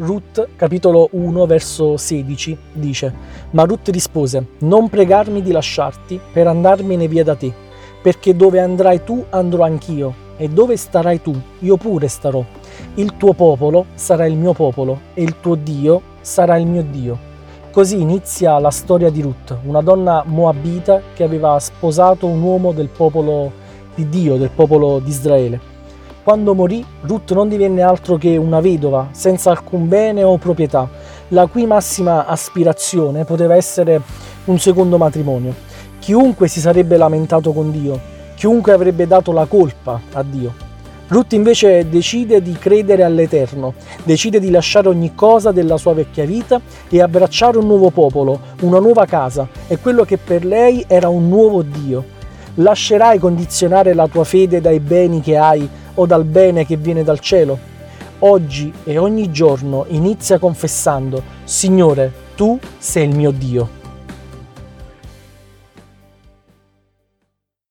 Ruth, capitolo 1, verso 16, dice, Ma Ruth rispose, Non pregarmi di lasciarti per andarmene via da te, perché dove andrai tu andrò anch'io, e dove starai tu io pure starò. Il tuo popolo sarà il mio popolo, e il tuo Dio sarà il mio Dio. Così inizia la storia di Ruth, una donna moabita che aveva sposato un uomo del popolo di Dio, del popolo di Israele. Quando morì, Ruth non divenne altro che una vedova, senza alcun bene o proprietà, la cui massima aspirazione poteva essere un secondo matrimonio. Chiunque si sarebbe lamentato con Dio, chiunque avrebbe dato la colpa a Dio. Ruth invece decide di credere all'Eterno, decide di lasciare ogni cosa della sua vecchia vita e abbracciare un nuovo popolo, una nuova casa e quello che per lei era un nuovo Dio. Lascerai condizionare la tua fede dai beni che hai o dal bene che viene dal cielo? Oggi e ogni giorno inizia confessando, Signore, tu sei il mio Dio.